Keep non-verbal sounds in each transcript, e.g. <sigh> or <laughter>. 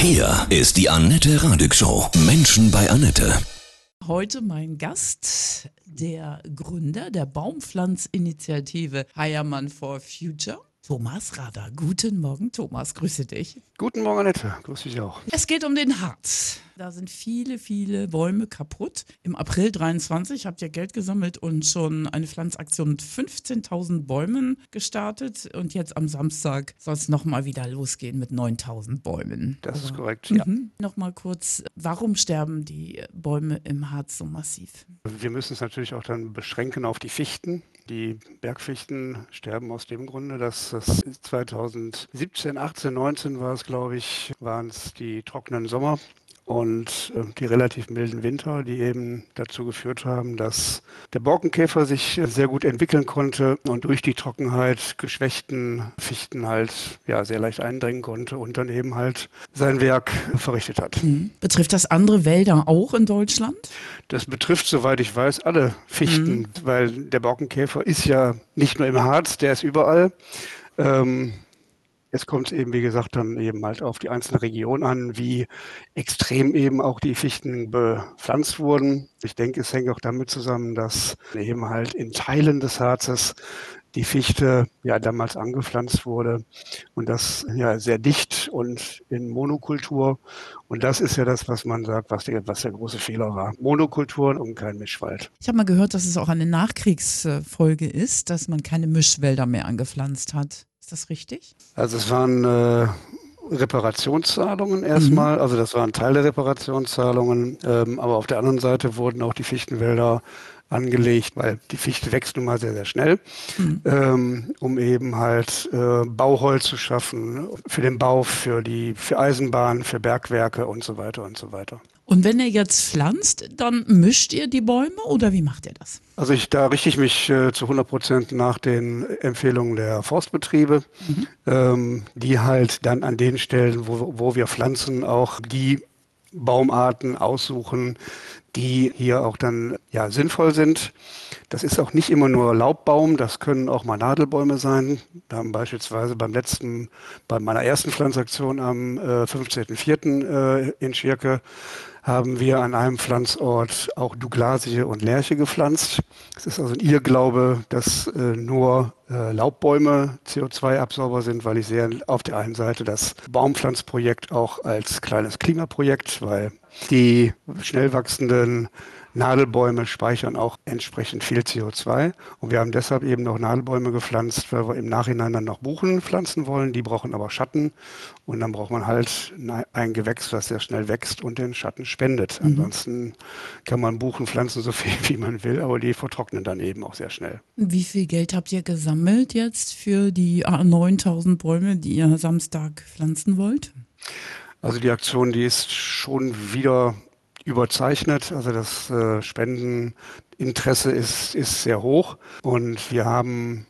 Hier ist die Annette Radig Show. Menschen bei Annette. Heute mein Gast, der Gründer der Baumpflanzinitiative Heiermann for Future. Thomas Rader. Guten Morgen, Thomas. Grüße dich. Guten Morgen, Annette. Grüße dich auch. Es geht um den Harz. Da sind viele, viele Bäume kaputt. Im April 23 habt ihr Geld gesammelt und schon eine Pflanzaktion mit 15.000 Bäumen gestartet. Und jetzt am Samstag soll es nochmal wieder losgehen mit 9.000 Bäumen. Das ist korrekt, ja. Mhm. Nochmal kurz, warum sterben die Bäume im Harz so massiv? Wir müssen es natürlich auch dann beschränken auf die Fichten. Die Bergfichten sterben aus dem Grunde, dass das 2017, 18, 19 war es, glaube ich, waren es die trockenen Sommer und äh, die relativ milden Winter, die eben dazu geführt haben, dass der Borkenkäfer sich sehr gut entwickeln konnte und durch die Trockenheit geschwächten Fichten halt ja sehr leicht eindringen konnte und dann eben halt sein Werk verrichtet hat. Mhm. Betrifft das andere Wälder auch in Deutschland? Das betrifft, soweit ich weiß, alle Fichten, mhm. weil der Borkenkäfer ist ja nicht nur im Harz, der ist überall. Ähm, Jetzt kommt es eben, wie gesagt, dann eben halt auf die einzelne Region an, wie extrem eben auch die Fichten bepflanzt wurden. Ich denke, es hängt auch damit zusammen, dass eben halt in Teilen des Harzes die Fichte ja damals angepflanzt wurde und das ja sehr dicht und in Monokultur. Und das ist ja das, was man sagt, was der, was der große Fehler war. Monokulturen und kein Mischwald. Ich habe mal gehört, dass es auch eine Nachkriegsfolge ist, dass man keine Mischwälder mehr angepflanzt hat. Ist das richtig? Also es waren äh, Reparationszahlungen erstmal, mhm. also das waren Teile der Reparationszahlungen, ähm, aber auf der anderen Seite wurden auch die Fichtenwälder angelegt, weil die Fichte wächst nun mal sehr, sehr schnell, mhm. ähm, um eben halt äh, Bauholz zu schaffen für den Bau, für die für Eisenbahn, für Bergwerke und so weiter und so weiter. Und wenn ihr jetzt pflanzt, dann mischt ihr die Bäume oder wie macht ihr das? Also ich, da richte ich mich äh, zu 100 Prozent nach den Empfehlungen der Forstbetriebe, mhm. ähm, die halt dann an den Stellen, wo, wo wir pflanzen, auch die Baumarten aussuchen, die hier auch dann ja sinnvoll sind. Das ist auch nicht immer nur Laubbaum, das können auch mal Nadelbäume sein. Da haben beispielsweise beim letzten, bei meiner ersten Pflanzaktion am äh, 15.04. Äh, in Schirke haben wir an einem Pflanzort auch Douglasie und Lärche gepflanzt. Es ist also ein Irrglaube, dass äh, nur äh, Laubbäume CO2-Absorber sind, weil ich sehe auf der einen Seite das Baumpflanzprojekt auch als kleines Klimaprojekt, weil die schnell wachsenden Nadelbäume speichern auch entsprechend viel CO2. Und wir haben deshalb eben noch Nadelbäume gepflanzt, weil wir im Nachhinein dann noch Buchen pflanzen wollen. Die brauchen aber Schatten. Und dann braucht man halt ein Gewächs, das sehr schnell wächst und den Schatten spendet. Mhm. Ansonsten kann man Buchen pflanzen, so viel <laughs> wie man will, aber die vertrocknen dann eben auch sehr schnell. Wie viel Geld habt ihr gesammelt jetzt für die 9000 Bäume, die ihr Samstag pflanzen wollt? Also die Aktion, die ist schon wieder überzeichnet. Also das äh, Spendeninteresse ist, ist sehr hoch und wir haben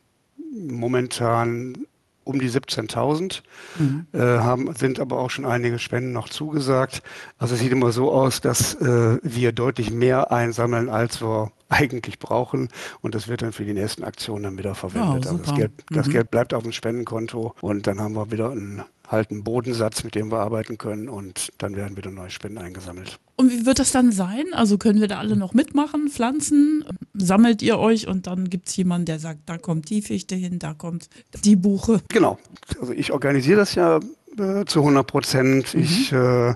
momentan um die 17.000, mhm. äh, haben, sind aber auch schon einige Spenden noch zugesagt. Also es sieht immer so aus, dass äh, wir deutlich mehr einsammeln, als wir eigentlich brauchen. Und das wird dann für die nächsten Aktionen dann wieder verwendet. Oh, also das Geld, das mhm. Geld bleibt auf dem Spendenkonto und dann haben wir wieder einen halt einen Bodensatz, mit dem wir arbeiten können und dann werden wieder neue Spenden eingesammelt. Und wie wird das dann sein? Also können wir da alle noch mitmachen, pflanzen? Sammelt ihr euch und dann gibt es jemanden, der sagt, da kommt die Fichte hin, da kommt die Buche? Genau. Also ich organisiere das ja äh, zu 100 Prozent. Mhm. Ich äh,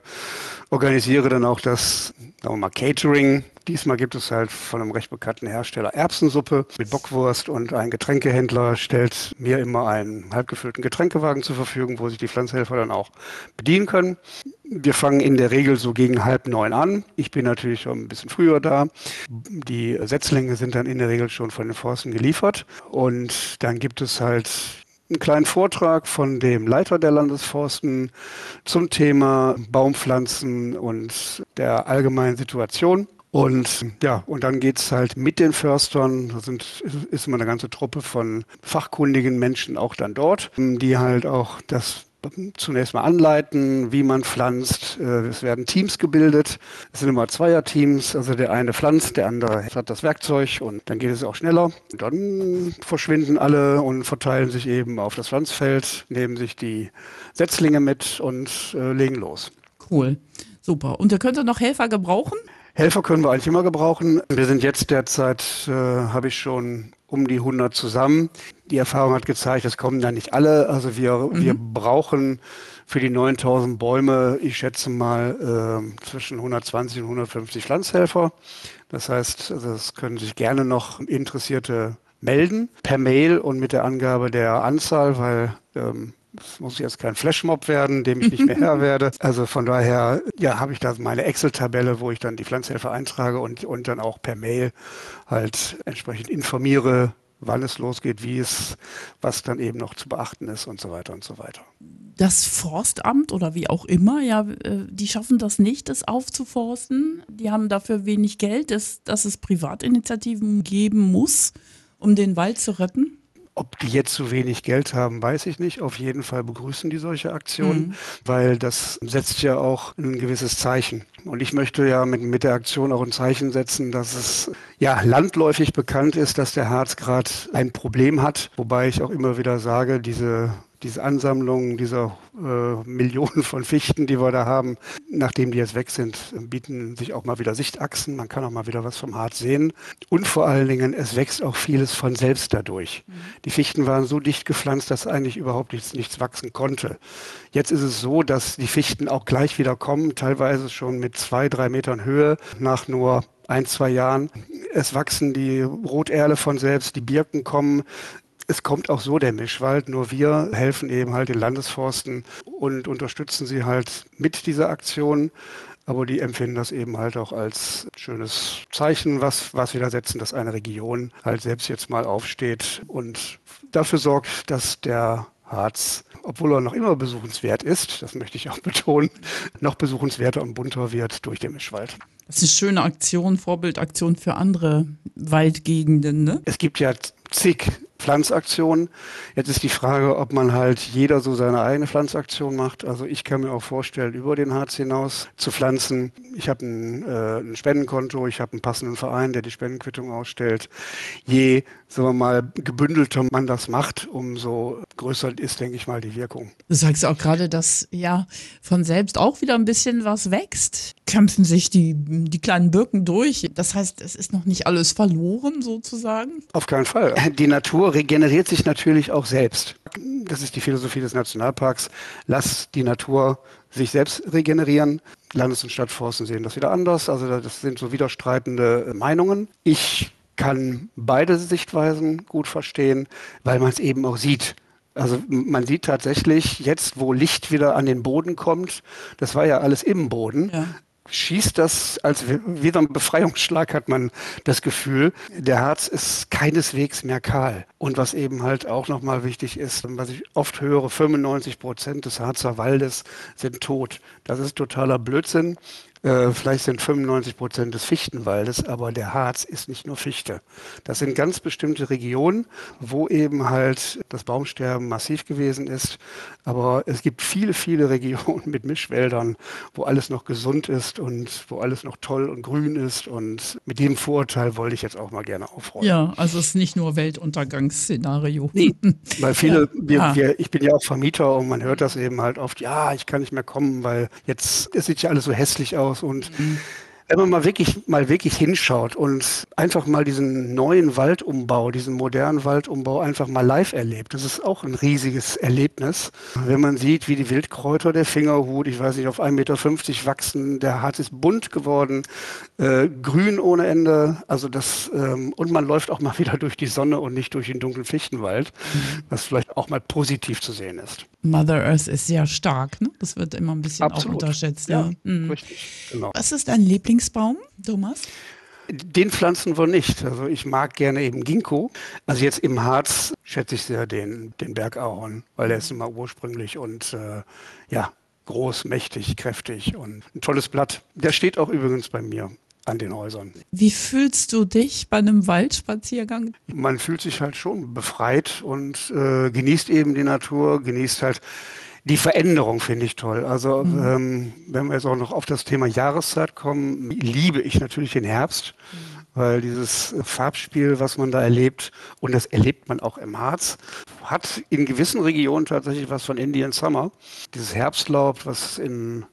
organisiere dann auch das sagen wir mal, Catering. Diesmal gibt es halt von einem recht bekannten Hersteller Erbsensuppe mit Bockwurst und ein Getränkehändler stellt mir immer einen halbgefüllten Getränkewagen zur Verfügung, wo sich die Pflanzhelfer dann auch bedienen können. Wir fangen in der Regel so gegen halb neun an. Ich bin natürlich schon ein bisschen früher da. Die Setzlinge sind dann in der Regel schon von den Forsten geliefert. Und dann gibt es halt einen kleinen Vortrag von dem Leiter der Landesforsten zum Thema Baumpflanzen und der allgemeinen Situation. Und ja, und dann geht es halt mit den Förstern, da sind, ist immer eine ganze Truppe von fachkundigen Menschen auch dann dort, die halt auch das zunächst mal anleiten, wie man pflanzt. Äh, es werden Teams gebildet. Es sind immer Zweierteams. Also der eine pflanzt, der andere hat das Werkzeug und dann geht es auch schneller. Und dann verschwinden alle und verteilen sich eben auf das Pflanzfeld, nehmen sich die Setzlinge mit und äh, legen los. Cool. Super. Und ihr könnt noch Helfer gebrauchen? Helfer können wir eigentlich immer gebrauchen. Wir sind jetzt derzeit, äh, habe ich schon um die 100 zusammen. Die Erfahrung hat gezeigt, es kommen da nicht alle. Also wir, mhm. wir brauchen für die 9000 Bäume, ich schätze mal, äh, zwischen 120 und 150 Pflanzhelfer. Das heißt, es können sich gerne noch Interessierte melden per Mail und mit der Angabe der Anzahl, weil ähm, das muss jetzt kein Flashmob werden, dem ich nicht mehr Herr <laughs> werde. Also von daher, ja, habe ich da meine Excel-Tabelle, wo ich dann die Pflanzhelfer eintrage und, und dann auch per Mail halt entsprechend informiere, wann es losgeht, wie es, was dann eben noch zu beachten ist und so weiter und so weiter. Das Forstamt oder wie auch immer, ja, äh, die schaffen das nicht, das aufzuforsten. Die haben dafür wenig Geld, dass, dass es Privatinitiativen geben muss, um den Wald zu retten. Ob die jetzt zu wenig Geld haben, weiß ich nicht. Auf jeden Fall begrüßen die solche Aktionen, mhm. weil das setzt ja auch ein gewisses Zeichen. Und ich möchte ja mit, mit der Aktion auch ein Zeichen setzen, dass es ja landläufig bekannt ist, dass der Harz gerade ein Problem hat. Wobei ich auch immer wieder sage, diese diese Ansammlung dieser äh, Millionen von Fichten, die wir da haben, nachdem die jetzt weg sind, bieten sich auch mal wieder Sichtachsen. Man kann auch mal wieder was vom Harz sehen. Und vor allen Dingen, es wächst auch vieles von selbst dadurch. Mhm. Die Fichten waren so dicht gepflanzt, dass eigentlich überhaupt nichts, nichts wachsen konnte. Jetzt ist es so, dass die Fichten auch gleich wieder kommen, teilweise schon mit zwei, drei Metern Höhe nach nur ein, zwei Jahren. Es wachsen die Roterle von selbst, die Birken kommen, es kommt auch so der Mischwald, nur wir helfen eben halt den Landesforsten und unterstützen sie halt mit dieser Aktion. Aber die empfinden das eben halt auch als schönes Zeichen, was, was wir da setzen, dass eine Region halt selbst jetzt mal aufsteht und dafür sorgt, dass der Harz, obwohl er noch immer besuchenswert ist, das möchte ich auch <laughs> betonen, noch besuchenswerter und bunter wird durch den Mischwald. Das ist eine schöne Aktion, Vorbildaktion für andere Waldgegenden. Ne? Es gibt ja zig Pflanzaktionen. Jetzt ist die Frage, ob man halt jeder so seine eigene Pflanzaktion macht. Also ich kann mir auch vorstellen, über den Harz hinaus zu pflanzen. Ich habe ein, äh, ein Spendenkonto, ich habe einen passenden Verein, der die Spendenquittung ausstellt. Je, sagen wir mal, gebündelter man das macht, umso größer ist, denke ich mal, die Wirkung. Du sagst auch gerade, dass ja von selbst auch wieder ein bisschen was wächst. Kämpfen sich die, die kleinen Birken durch. Das heißt, es ist noch nicht alles verloren sozusagen? Auf keinen Fall. Die Natur regeneriert sich natürlich auch selbst. Das ist die Philosophie des Nationalparks. Lass die Natur sich selbst regenerieren. Landes- und Stadtforsten sehen das wieder anders. Also das sind so widerstreitende Meinungen. Ich kann beide Sichtweisen gut verstehen, weil man es eben auch sieht. Also man sieht tatsächlich jetzt, wo Licht wieder an den Boden kommt, das war ja alles im Boden, ja schießt das als wieder ein Befreiungsschlag, hat man das Gefühl. Der Harz ist keineswegs mehr kahl. Und was eben halt auch nochmal wichtig ist, was ich oft höre, 95 Prozent des Harzer Waldes sind tot. Das ist totaler Blödsinn. Äh, vielleicht sind 95 Prozent des Fichtenwaldes, aber der Harz ist nicht nur Fichte. Das sind ganz bestimmte Regionen, wo eben halt das Baumsterben massiv gewesen ist. Aber es gibt viele, viele <laughs> Regionen mit Mischwäldern, wo alles noch gesund ist und wo alles noch toll und grün ist. Und mit dem Vorurteil wollte ich jetzt auch mal gerne aufräumen. Ja, also es ist nicht nur Weltuntergangsszenario. Nee, <laughs> weil viele, ja. wir, ah. wir, ich bin ja auch Vermieter und man hört das eben halt oft, ja, ich kann nicht mehr kommen, weil jetzt, es sieht ja alles so hässlich aus aus. Und mhm. Wenn man mal wirklich, mal wirklich hinschaut und einfach mal diesen neuen Waldumbau, diesen modernen Waldumbau einfach mal live erlebt, das ist auch ein riesiges Erlebnis. Wenn man sieht, wie die Wildkräuter, der Fingerhut, ich weiß nicht, auf 1,50 Meter wachsen, der Harz ist bunt geworden, äh, grün ohne Ende, also das, ähm, und man läuft auch mal <laughs> wieder durch die Sonne und nicht durch den dunklen Fichtenwald, mhm. was vielleicht auch mal positiv zu sehen ist. Mother Earth ist sehr stark, ne? Das wird immer ein bisschen Absolut. auch unterschätzt. Ja, ja. Mhm. richtig. Genau. Was ist dein Lieblingsbaum, Thomas? Den pflanzen wir nicht. Also ich mag gerne eben Ginkgo. Also jetzt im Harz schätze ich sehr den, den Bergahorn, weil der ist immer ursprünglich und äh, ja, groß, mächtig, kräftig und ein tolles Blatt. Der steht auch übrigens bei mir an den Häusern. Wie fühlst du dich bei einem Waldspaziergang? Man fühlt sich halt schon befreit und äh, genießt eben die Natur, genießt halt die Veränderung finde ich toll. Also mhm. ähm, wenn wir jetzt auch noch auf das Thema Jahreszeit kommen, liebe ich natürlich den Herbst. Mhm weil dieses Farbspiel, was man da erlebt, und das erlebt man auch im Harz, hat in gewissen Regionen tatsächlich was von Indian Summer. Dieses Herbstlaub, was in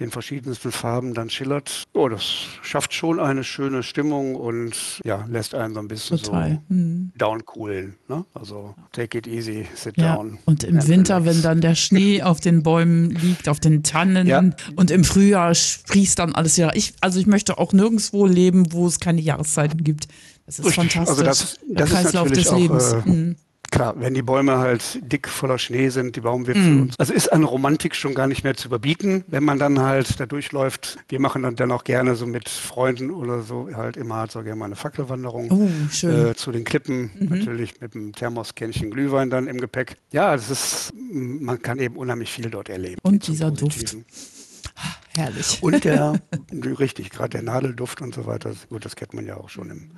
den verschiedensten Farben dann schillert. Oh, das schafft schon eine schöne Stimmung und ja, lässt einen so ein bisschen Total. so hm. downcoolen. Ne? Also take it easy, sit ja. down. Und im Winter, relax. wenn dann der Schnee <laughs> auf den Bäumen liegt, auf den Tannen ja. und im Frühjahr sprießt dann alles wieder. Ich, also ich möchte auch nirgendwo leben, wo es keine Jahreszeiten gibt. Das ist Richtig. fantastisch. Also das, das der Kreislauf des auch, Lebens. Äh, hm. Klar, wenn die Bäume halt dick voller Schnee sind, die Baumwipfel. Mm. Also ist eine Romantik schon gar nicht mehr zu überbieten, wenn man dann halt da durchläuft. Wir machen dann, dann auch gerne so mit Freunden oder so halt immer halt so gerne mal eine Fackelwanderung oh, äh, zu den Klippen. Mhm. Natürlich mit einem Thermoskännchen Glühwein dann im Gepäck. Ja, das ist, man kann eben unheimlich viel dort erleben. Und dieser Duft. Herrlich. Und der, <laughs> richtig, gerade der Nadelduft und so weiter. Gut, das kennt man ja auch schon im,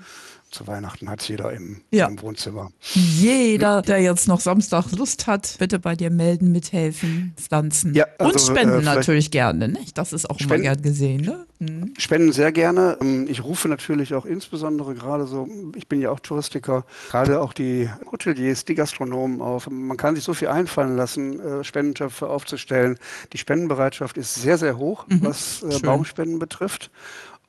zu Weihnachten hat es jeder im, ja. im, Wohnzimmer. Jeder, der jetzt noch Samstag Lust hat, bitte bei dir melden, mithelfen, pflanzen. Ja, also, und spenden äh, natürlich gerne, nicht? Das ist auch spenden, immer gern gesehen, ne? Mhm. Spenden sehr gerne. Ähm, ich rufe natürlich auch insbesondere gerade so, ich bin ja auch Touristiker, gerade auch die Hoteliers, die Gastronomen auf. Man kann sich so viel einfallen lassen, äh, Spendentöpfe aufzustellen. Die Spendenbereitschaft ist sehr, sehr hoch, mhm. was äh, Baumspenden betrifft.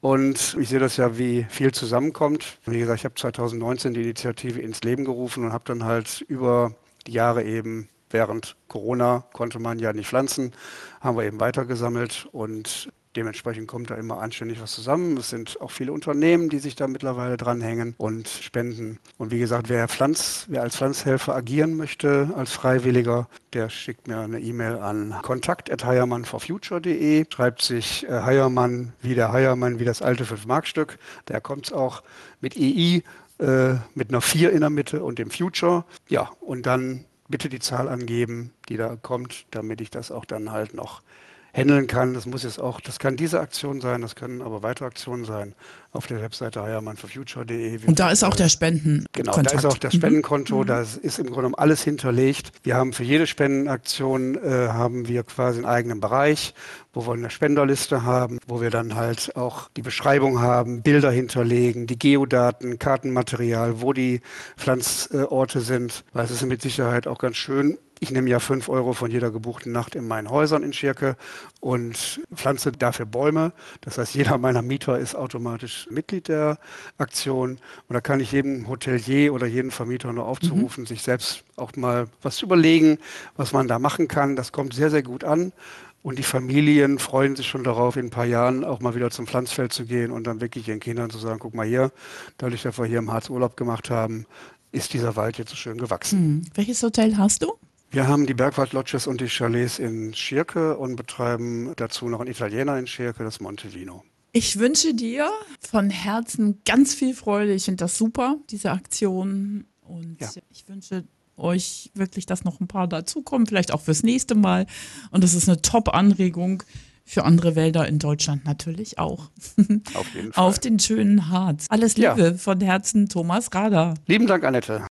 Und ich sehe das ja, wie viel zusammenkommt. Wie gesagt, ich habe 2019 die Initiative ins Leben gerufen und habe dann halt über die Jahre eben während Corona konnte man ja nicht pflanzen, haben wir eben weitergesammelt und Dementsprechend kommt da immer anständig was zusammen. Es sind auch viele Unternehmen, die sich da mittlerweile dranhängen und spenden. Und wie gesagt, wer, Pflanz, wer als Pflanzhelfer agieren möchte, als Freiwilliger, der schickt mir eine E-Mail an kontakt.heiermannforfuture.de, schreibt sich äh, Heiermann wie der Heiermann, wie das alte Fünf-Mark-Stück. Da kommt es auch mit EI, äh, mit einer 4 in der Mitte und dem Future. Ja, und dann bitte die Zahl angeben, die da kommt, damit ich das auch dann halt noch handeln kann. Das muss jetzt auch, das kann diese Aktion sein, das können aber weitere Aktionen sein auf der Webseite heiermannforfuture.de. Und da ist auch der Spenden. Genau, da ist auch das Spendenkonto, mhm. da ist im Grunde genommen alles hinterlegt. Wir haben für jede Spendenaktion äh, haben wir quasi einen eigenen Bereich, wo wir eine Spenderliste haben, wo wir dann halt auch die Beschreibung haben, Bilder hinterlegen, die Geodaten, Kartenmaterial, wo die Pflanzorte sind. Weil es ist mit Sicherheit auch ganz schön, ich nehme ja fünf Euro von jeder gebuchten Nacht in meinen Häusern in Schirke und pflanze dafür Bäume. Das heißt, jeder meiner Mieter ist automatisch Mitglied der Aktion. Und da kann ich jedem Hotelier oder jeden Vermieter nur aufzurufen, mhm. sich selbst auch mal was zu überlegen, was man da machen kann. Das kommt sehr, sehr gut an. Und die Familien freuen sich schon darauf, in ein paar Jahren auch mal wieder zum Pflanzfeld zu gehen und dann wirklich ihren Kindern zu sagen, guck mal hier, dadurch, dass wir hier im Harz Urlaub gemacht haben, ist dieser Wald jetzt so schön gewachsen. Hm. Welches Hotel hast du? Wir haben die Bergwald-Lodges und die Chalets in Schirke und betreiben dazu noch einen Italiener in Schirke, das Montevino. Ich wünsche dir von Herzen ganz viel Freude. Ich finde das super, diese Aktion. Und ja. ich wünsche euch wirklich, dass noch ein paar dazukommen, vielleicht auch fürs nächste Mal. Und das ist eine Top-Anregung für andere Wälder in Deutschland natürlich auch. Auf jeden <laughs> Fall. Auf den schönen Harz. Alles Liebe ja. von Herzen, Thomas Rader. Lieben Dank, Annette.